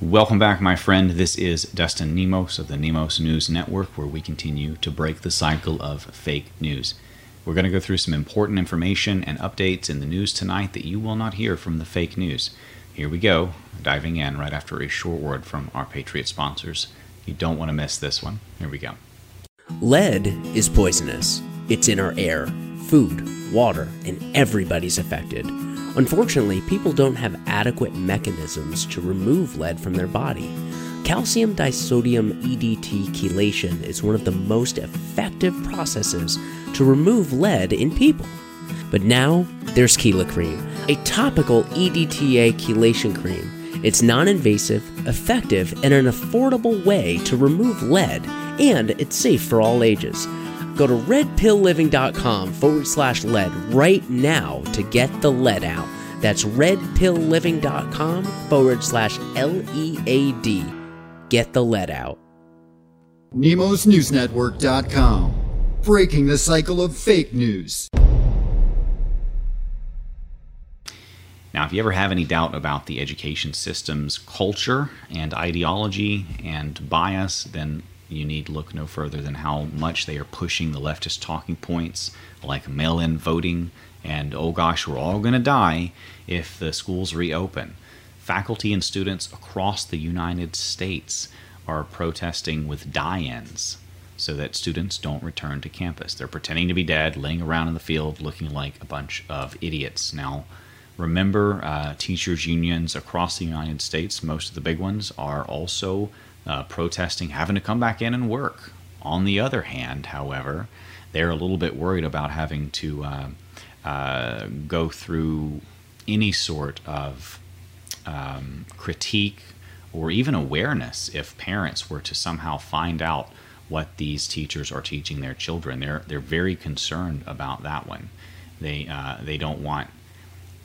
Welcome back, my friend. This is Dustin Nemos of the Nemos News Network, where we continue to break the cycle of fake news. We're going to go through some important information and updates in the news tonight that you will not hear from the fake news. Here we go, diving in right after a short word from our Patriot sponsors. You don't want to miss this one. Here we go. Lead is poisonous. It's in our air, food, water, and everybody's affected. Unfortunately, people don't have adequate mechanisms to remove lead from their body. Calcium disodium EDTA chelation is one of the most effective processes to remove lead in people. But now there's Chela Cream, a topical EDTA chelation cream. It's non invasive, effective, and an affordable way to remove lead, and it's safe for all ages. Go to redpillliving.com forward slash lead right now to get the lead out. That's redpillliving.com forward slash L E A D. Get the lead out. NemosNewsNetwork.com. Breaking the cycle of fake news. Now, if you ever have any doubt about the education system's culture and ideology and bias, then you need look no further than how much they are pushing the leftist talking points like mail in voting and oh gosh, we're all going to die if the schools reopen. Faculty and students across the United States are protesting with die ins so that students don't return to campus. They're pretending to be dead, laying around in the field looking like a bunch of idiots. Now, remember, uh, teachers' unions across the United States, most of the big ones, are also uh, protesting having to come back in and work. On the other hand, however, they're a little bit worried about having to uh, uh, go through any sort of um, critique or even awareness if parents were to somehow find out what these teachers are teaching their children. They're they're very concerned about that one. They uh, they don't want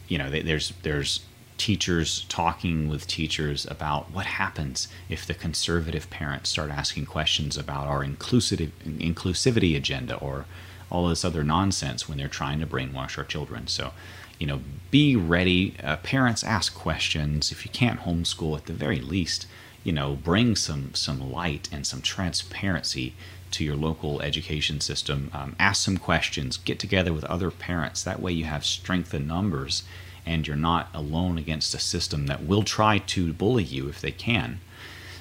you know they, there's there's teachers talking with teachers about what happens if the conservative parents start asking questions about our inclusive inclusivity agenda or all this other nonsense when they're trying to brainwash our children. So, you know, be ready. Uh, parents ask questions. If you can't homeschool, at the very least, you know, bring some some light and some transparency to your local education system. Um, ask some questions. Get together with other parents. That way, you have strength in numbers, and you're not alone against a system that will try to bully you if they can.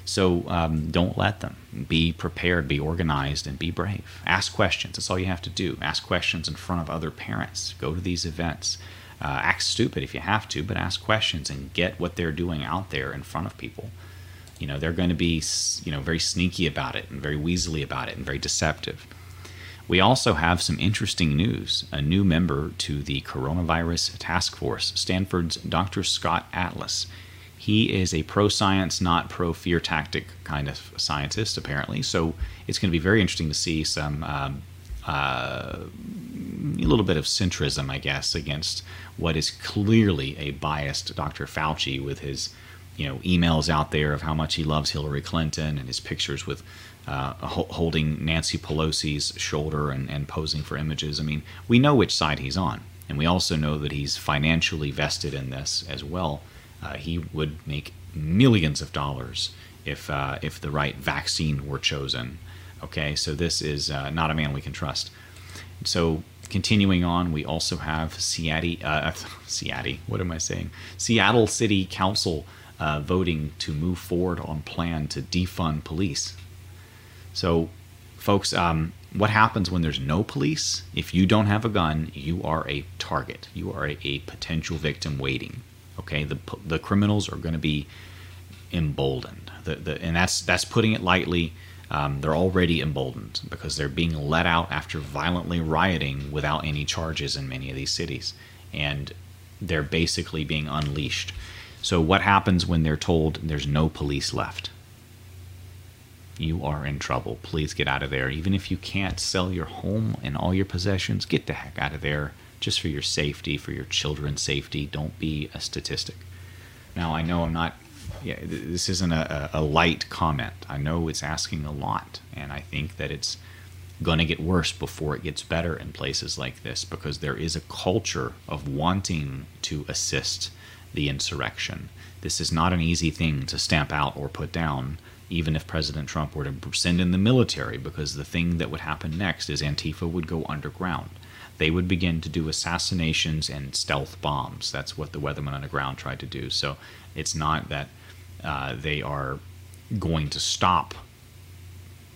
So um, don't let them. Be prepared, be organized, and be brave. Ask questions. That's all you have to do. Ask questions in front of other parents. Go to these events. Uh, act stupid if you have to, but ask questions and get what they're doing out there in front of people. You know, they're going to be, you know, very sneaky about it and very weaselly about it and very deceptive. We also have some interesting news. A new member to the coronavirus task force, Stanford's Dr. Scott Atlas. He is a pro science, not pro fear tactic kind of scientist, apparently. So it's going to be very interesting to see some um, uh, a little bit of centrism, I guess, against what is clearly a biased Dr. Fauci with his you know emails out there of how much he loves Hillary Clinton and his pictures with uh, holding Nancy Pelosi's shoulder and, and posing for images. I mean, we know which side he's on, and we also know that he's financially vested in this as well uh, he would make millions of dollars if uh, if the right vaccine were chosen. Okay, so this is uh, not a man we can trust. So continuing on, we also have Seattle, uh, Seattle. What am I saying? Seattle City Council uh, voting to move forward on plan to defund police. So, folks, um, what happens when there's no police? If you don't have a gun, you are a target. You are a, a potential victim waiting. Okay, the the criminals are going to be emboldened, the, the, and that's that's putting it lightly. Um, they're already emboldened because they're being let out after violently rioting without any charges in many of these cities, and they're basically being unleashed. So, what happens when they're told there's no police left? You are in trouble. Please get out of there. Even if you can't sell your home and all your possessions, get the heck out of there just for your safety, for your children's safety. Don't be a statistic. Now, I know I'm not, yeah, this isn't a, a light comment. I know it's asking a lot, and I think that it's going to get worse before it gets better in places like this because there is a culture of wanting to assist the insurrection. This is not an easy thing to stamp out or put down, even if President Trump were to send in the military, because the thing that would happen next is Antifa would go underground. They would begin to do assassinations and stealth bombs. That's what the Weatherman Underground tried to do. So it's not that uh, they are going to stop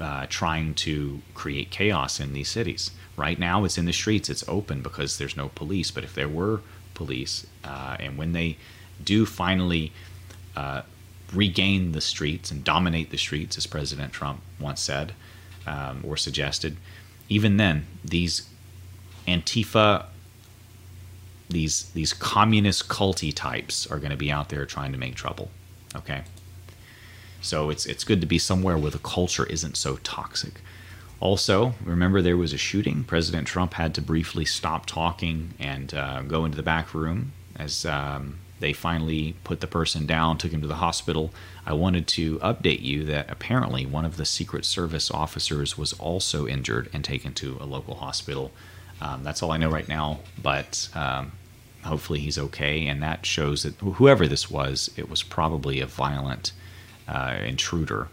uh, trying to create chaos in these cities. Right now, it's in the streets, it's open because there's no police. But if there were police, uh, and when they do finally uh, regain the streets and dominate the streets, as President Trump once said um, or suggested, even then, these Antifa, these these communist culty types are going to be out there trying to make trouble. Okay. So it's it's good to be somewhere where the culture isn't so toxic. Also, remember there was a shooting. President Trump had to briefly stop talking and uh, go into the back room as um, they finally put the person down, took him to the hospital. I wanted to update you that apparently one of the Secret Service officers was also injured and taken to a local hospital. Um, that's all I know right now, but um, hopefully he's okay. And that shows that whoever this was, it was probably a violent uh, intruder,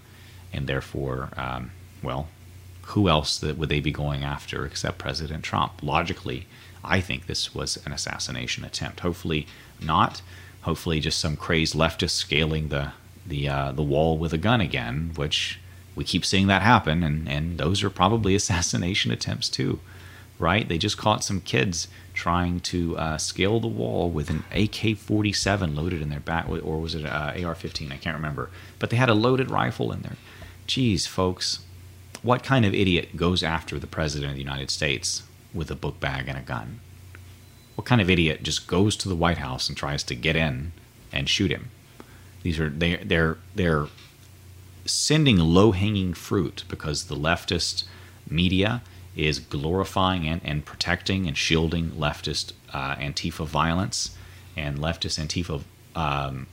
and therefore, um, well, who else that would they be going after except President Trump? Logically, I think this was an assassination attempt. Hopefully not. Hopefully, just some crazed leftist scaling the the uh, the wall with a gun again, which we keep seeing that happen, and and those are probably assassination attempts too, right? They just caught some kids trying to uh, scale the wall with an AK-47 loaded in their back, or was it uh, AR-15? I can't remember, but they had a loaded rifle in there. Geez, folks, what kind of idiot goes after the president of the United States with a book bag and a gun? What kind of idiot just goes to the White House and tries to get in and shoot him? These are they they're they're sending low-hanging fruit because the leftist media is glorifying and, and protecting and shielding leftist uh, Antifa violence and leftist Antifa um,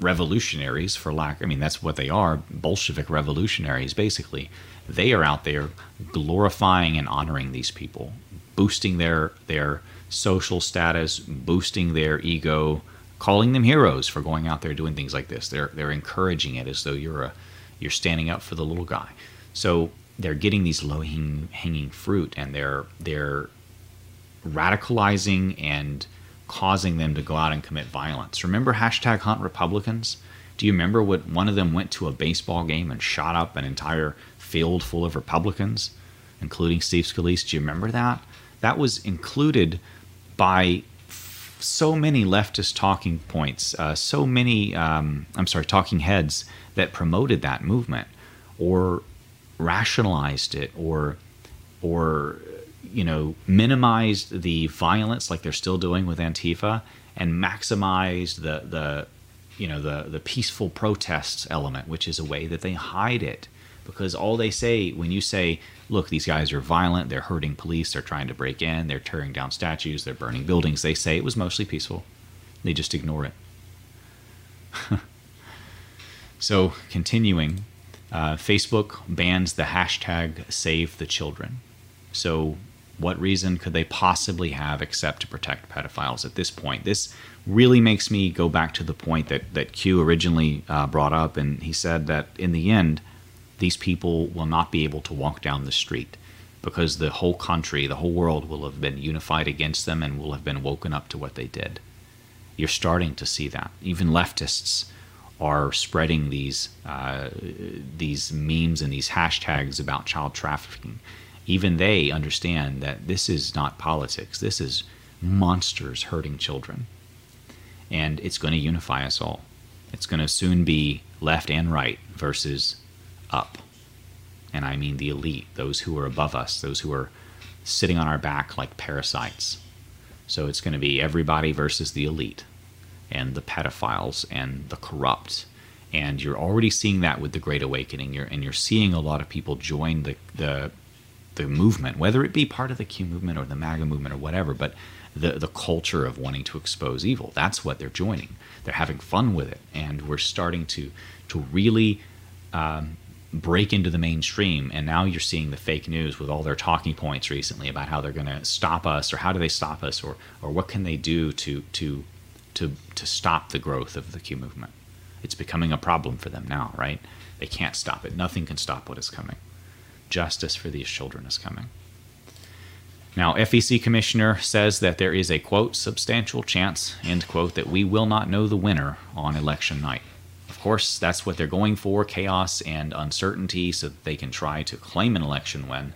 revolutionaries, for lack, I mean, that's what they are Bolshevik revolutionaries, basically. They are out there glorifying and honoring these people, boosting their, their social status, boosting their ego, calling them heroes for going out there doing things like this. They're, they're encouraging it as though you're, a, you're standing up for the little guy. So they're getting these low hanging fruit and they're they're radicalizing and causing them to go out and commit violence. Remember hashtag hunt Republicans? Do you remember what one of them went to a baseball game and shot up an entire field full of Republicans, including Steve Scalise? Do you remember that? That was included by so many leftist talking points, uh, so many, um, I'm sorry, talking heads that promoted that movement or rationalized it or or you know minimized the violence like they're still doing with Antifa and maximized the the you know the the peaceful protests element which is a way that they hide it because all they say when you say look these guys are violent they're hurting police they're trying to break in they're tearing down statues they're burning buildings they say it was mostly peaceful they just ignore it so continuing uh, Facebook bans the hashtag Save the Children. So, what reason could they possibly have except to protect pedophiles at this point? This really makes me go back to the point that, that Q originally uh, brought up, and he said that in the end, these people will not be able to walk down the street because the whole country, the whole world will have been unified against them and will have been woken up to what they did. You're starting to see that. Even leftists are spreading these uh, these memes and these hashtags about child trafficking, even they understand that this is not politics. This is monsters hurting children, and it's going to unify us all. It's going to soon be left and right versus up, and I mean the elite, those who are above us, those who are sitting on our back like parasites. So it's going to be everybody versus the elite and the pedophiles and the corrupt. And you're already seeing that with the Great Awakening. You're, and you're seeing a lot of people join the, the, the movement, whether it be part of the Q movement or the MAGA movement or whatever, but the, the culture of wanting to expose evil. That's what they're joining. They're having fun with it. And we're starting to, to really um, break into the mainstream. And now you're seeing the fake news with all their talking points recently about how they're going to stop us or how do they stop us or, or what can they do to, to to to stop the growth of the Q movement. It's becoming a problem for them now, right? They can't stop it. Nothing can stop what is coming. Justice for these children is coming. Now, FEC Commissioner says that there is a quote, substantial chance, end quote, that we will not know the winner on election night. Course, that's what they're going for chaos and uncertainty so that they can try to claim an election win.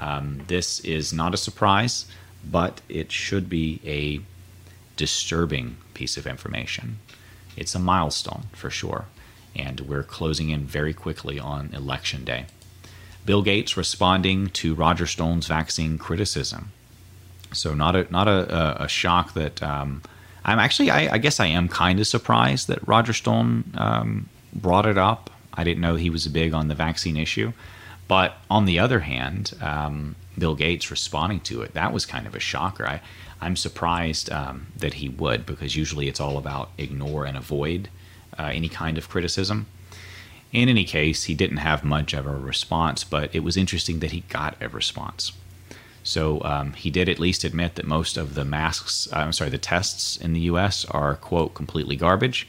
Um, this is not a surprise, but it should be a disturbing piece of information. It's a milestone for sure, and we're closing in very quickly on election day. Bill Gates responding to Roger Stone's vaccine criticism. So not a not a, a shock that um, I'm actually I, I, guess I am kind of surprised that Roger Stone um, brought it up. I didn't know he was big on the vaccine issue, but on the other hand, um, Bill Gates responding to it that was kind of a shocker. I I'm surprised um, that he would because usually it's all about ignore and avoid uh, any kind of criticism. In any case, he didn't have much of a response, but it was interesting that he got a response. So um, he did at least admit that most of the masks, uh, I'm sorry, the tests in the U.S. are quote completely garbage.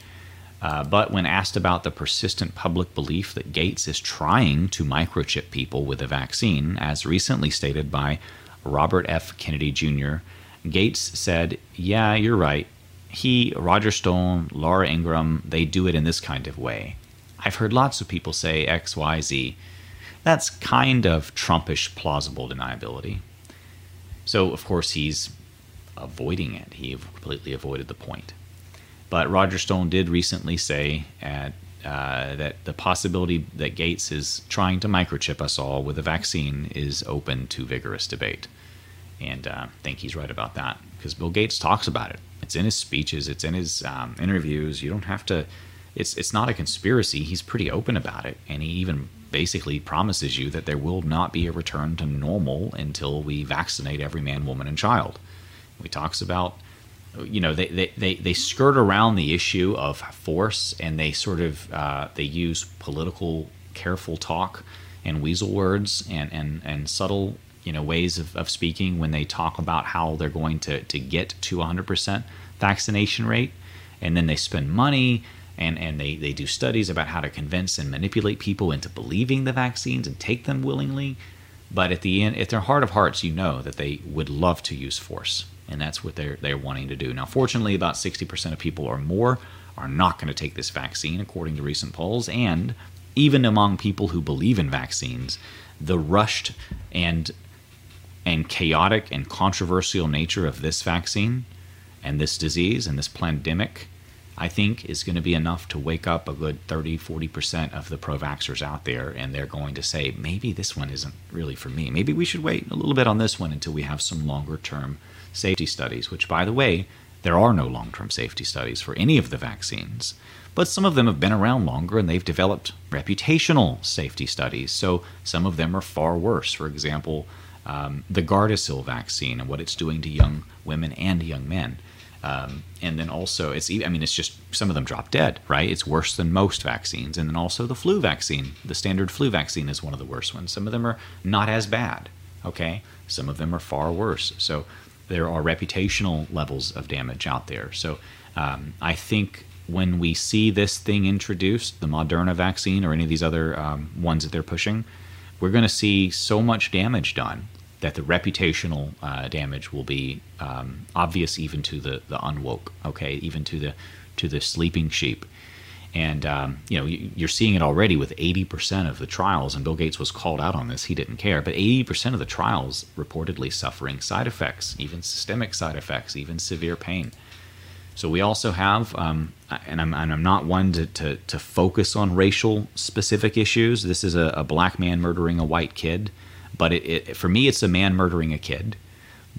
Uh, but when asked about the persistent public belief that Gates is trying to microchip people with a vaccine, as recently stated by Robert F. Kennedy Jr., Gates said, Yeah, you're right. He, Roger Stone, Laura Ingraham, they do it in this kind of way. I've heard lots of people say X, Y, Z. That's kind of Trumpish plausible deniability. So, of course, he's avoiding it. He completely avoided the point. But Roger Stone did recently say at, uh, that the possibility that Gates is trying to microchip us all with a vaccine is open to vigorous debate. And uh, I think he's right about that because Bill Gates talks about it. It's in his speeches, it's in his um, interviews. You don't have to it's it's not a conspiracy. He's pretty open about it, and he even basically promises you that there will not be a return to normal until we vaccinate every man, woman, and child. He talks about, you know, they they, they, they skirt around the issue of force, and they sort of uh, they use political careful talk and weasel words and and and subtle you know ways of, of speaking when they talk about how they're going to to get to 100% vaccination rate and then they spend money and, and they, they do studies about how to convince and manipulate people into believing the vaccines and take them willingly. But at the end, at their heart of hearts, you know that they would love to use force, and that's what they're they're wanting to do. Now, fortunately, about 60% of people or more are not going to take this vaccine, according to recent polls, and even among people who believe in vaccines, the rushed and and chaotic and controversial nature of this vaccine and this disease and this pandemic I think is going to be enough to wake up a good 30, 40% of the pro vaxxers out there, and they're going to say, maybe this one isn't really for me. Maybe we should wait a little bit on this one until we have some longer term safety studies, which, by the way, there are no long term safety studies for any of the vaccines. But some of them have been around longer and they've developed reputational safety studies. So some of them are far worse. For example, um, the Gardasil vaccine and what it's doing to young women and young men. Um, and then also, it's I mean, it's just some of them drop dead, right? It's worse than most vaccines. And then also the flu vaccine, the standard flu vaccine is one of the worst ones. Some of them are not as bad, okay? Some of them are far worse. So there are reputational levels of damage out there. So um, I think when we see this thing introduced, the Moderna vaccine or any of these other um, ones that they're pushing, we're going to see so much damage done that the reputational uh, damage will be um, obvious even to the the unwoke. Okay, even to the to the sleeping sheep. And um, you know you're seeing it already with 80% of the trials, and Bill Gates was called out on this. He didn't care, but 80% of the trials reportedly suffering side effects, even systemic side effects, even severe pain. So we also have, um, and, I'm, and I'm not one to, to, to, focus on racial specific issues. This is a, a black man murdering a white kid. But it, it, for me, it's a man murdering a kid.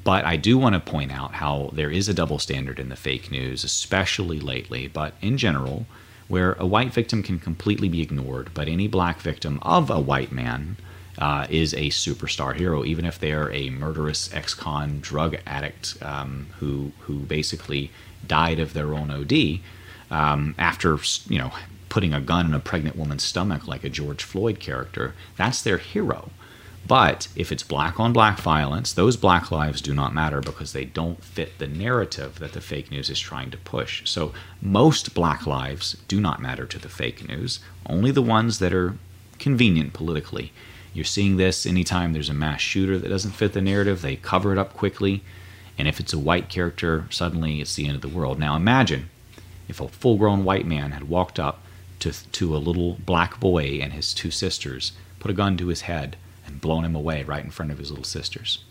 But I do want to point out how there is a double standard in the fake news, especially lately, but in general, where a white victim can completely be ignored, but any black victim of a white man uh, is a superstar hero, even if they're a murderous ex-con drug addict um, who who basically died of their own OD um, after you know putting a gun in a pregnant woman's stomach like a George Floyd character. That's their hero. But if it's black on black violence, those black lives do not matter because they don't fit the narrative that the fake news is trying to push. So most black lives do not matter to the fake news, only the ones that are convenient politically. You're seeing this anytime there's a mass shooter that doesn't fit the narrative, they cover it up quickly. And if it's a white character, suddenly it's the end of the world. Now imagine if a full grown white man had walked up to, to a little black boy and his two sisters, put a gun to his head, and blown him away right in front of his little sisters.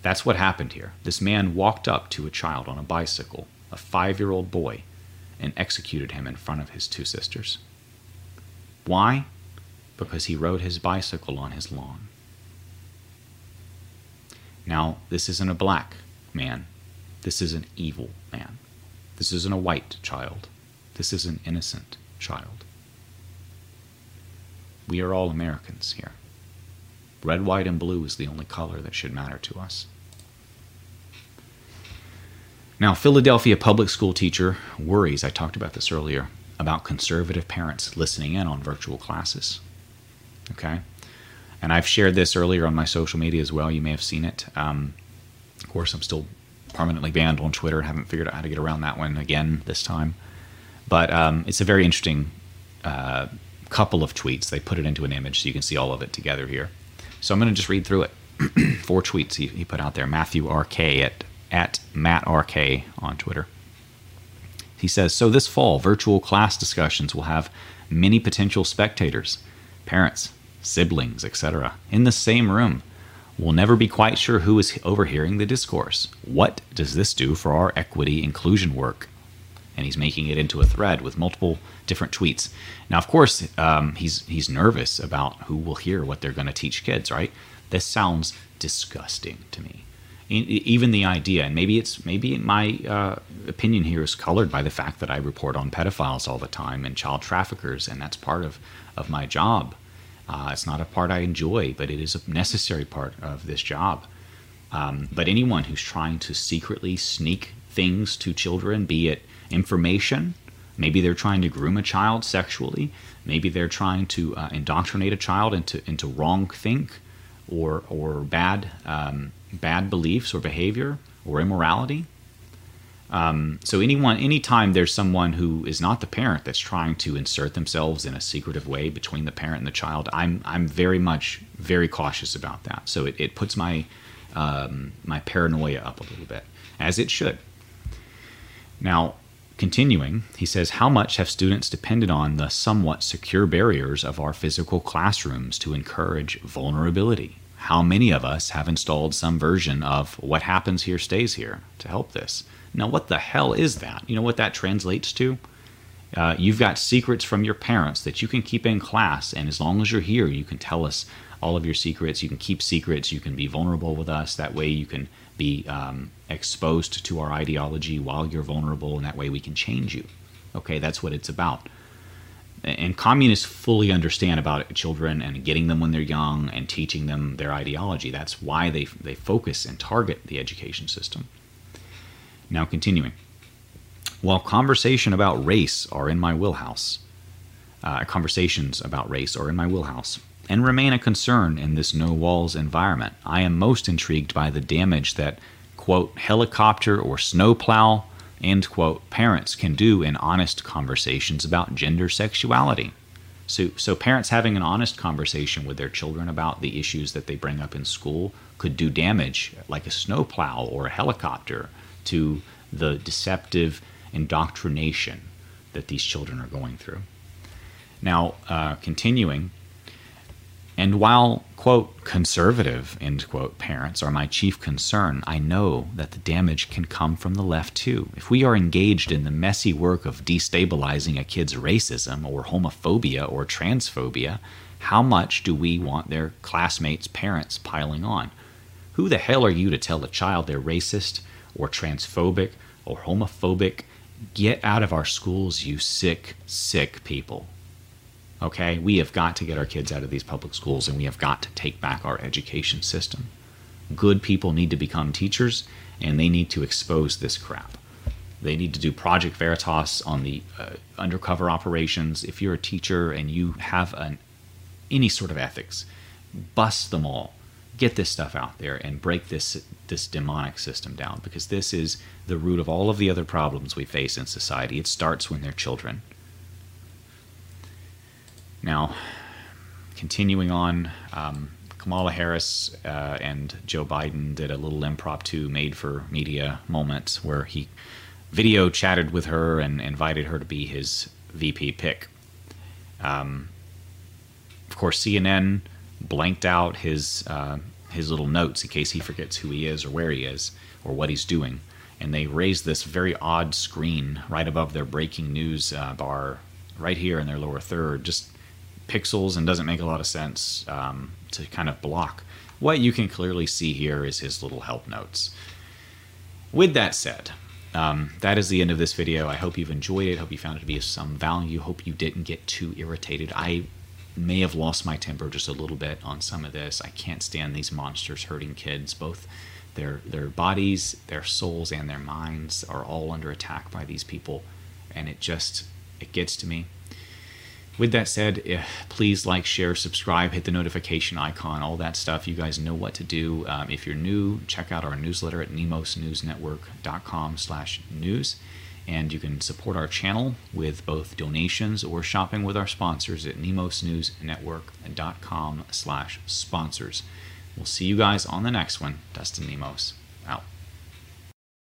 That's what happened here. This man walked up to a child on a bicycle, a five year old boy, and executed him in front of his two sisters. Why? Because he rode his bicycle on his lawn. Now, this isn't a black man. This is an evil man. This isn't a white child. This is an innocent child. We are all Americans here. Red, white, and blue is the only color that should matter to us. Now, Philadelphia public school teacher worries, I talked about this earlier, about conservative parents listening in on virtual classes. Okay? And I've shared this earlier on my social media as well. You may have seen it. Um, of course, I'm still permanently banned on Twitter. I Haven't figured out how to get around that one again this time. But um, it's a very interesting uh, couple of tweets. They put it into an image so you can see all of it together here. So I'm going to just read through it. Four tweets he, he put out there. Matthew RK at, at Matt RK on Twitter. He says, So this fall, virtual class discussions will have many potential spectators, parents, siblings, etc., in the same room. We'll never be quite sure who is overhearing the discourse. What does this do for our equity inclusion work? And he's making it into a thread with multiple different tweets. Now, of course, um, he's he's nervous about who will hear what they're going to teach kids. Right? This sounds disgusting to me. Even the idea, and maybe it's maybe my uh, opinion here is colored by the fact that I report on pedophiles all the time and child traffickers, and that's part of of my job. Uh, it's not a part I enjoy, but it is a necessary part of this job. Um, but anyone who's trying to secretly sneak things to children, be it information, maybe they're trying to groom a child sexually, maybe they're trying to uh, indoctrinate a child into into wrong think or or bad um, bad beliefs or behavior or immorality. Um, so anyone, anytime there's someone who is not the parent that's trying to insert themselves in a secretive way between the parent and the child, I'm I'm very much very cautious about that. So it, it puts my um, my paranoia up a little bit, as it should. Now, continuing, he says, how much have students depended on the somewhat secure barriers of our physical classrooms to encourage vulnerability? How many of us have installed some version of what happens here stays here to help this? Now, what the hell is that? You know what that translates to? Uh, you've got secrets from your parents that you can keep in class, and as long as you're here, you can tell us all of your secrets. You can keep secrets. You can be vulnerable with us. That way, you can be um, exposed to our ideology while you're vulnerable, and that way we can change you. Okay, that's what it's about. And communists fully understand about children and getting them when they're young and teaching them their ideology. That's why they, they focus and target the education system. Now, continuing. While conversation about race are in my wheelhouse, uh, conversations about race are in my wheelhouse, and remain a concern in this no walls environment, I am most intrigued by the damage that, quote, helicopter or snowplow, end quote, parents can do in honest conversations about gender sexuality. So, so parents having an honest conversation with their children about the issues that they bring up in school could do damage like a snowplow or a helicopter to the deceptive indoctrination that these children are going through. Now, uh, continuing, and while, quote, conservative, end quote, parents are my chief concern, I know that the damage can come from the left too. If we are engaged in the messy work of destabilizing a kid's racism or homophobia or transphobia, how much do we want their classmates' parents piling on? Who the hell are you to tell a child they're racist or transphobic or homophobic, get out of our schools, you sick, sick people. Okay? We have got to get our kids out of these public schools and we have got to take back our education system. Good people need to become teachers and they need to expose this crap. They need to do Project Veritas on the uh, undercover operations. If you're a teacher and you have an, any sort of ethics, bust them all. Get this stuff out there and break this this demonic system down because this is the root of all of the other problems we face in society. It starts when they're children. Now, continuing on, um, Kamala Harris uh, and Joe Biden did a little impromptu made for media moment where he video chatted with her and invited her to be his VP pick. Um, of course, CNN blanked out his uh, his little notes in case he forgets who he is or where he is or what he's doing, and they raised this very odd screen right above their breaking news uh, bar, right here in their lower third, just pixels and doesn't make a lot of sense um, to kind of block. What you can clearly see here is his little help notes. With that said, um, that is the end of this video. I hope you've enjoyed it. Hope you found it to be of some value. Hope you didn't get too irritated. I may have lost my temper just a little bit on some of this. I can't stand these monsters hurting kids. Both their their bodies, their souls, and their minds are all under attack by these people, and it just it gets to me. With that said, eh, please like, share, subscribe, hit the notification icon, all that stuff. You guys know what to do. Um, if you're new, check out our newsletter at nemosnewsnetwork.com slash news. And you can support our channel with both donations or shopping with our sponsors at nemosnewsnetwork.com slash sponsors. We'll see you guys on the next one. Dustin Nemos.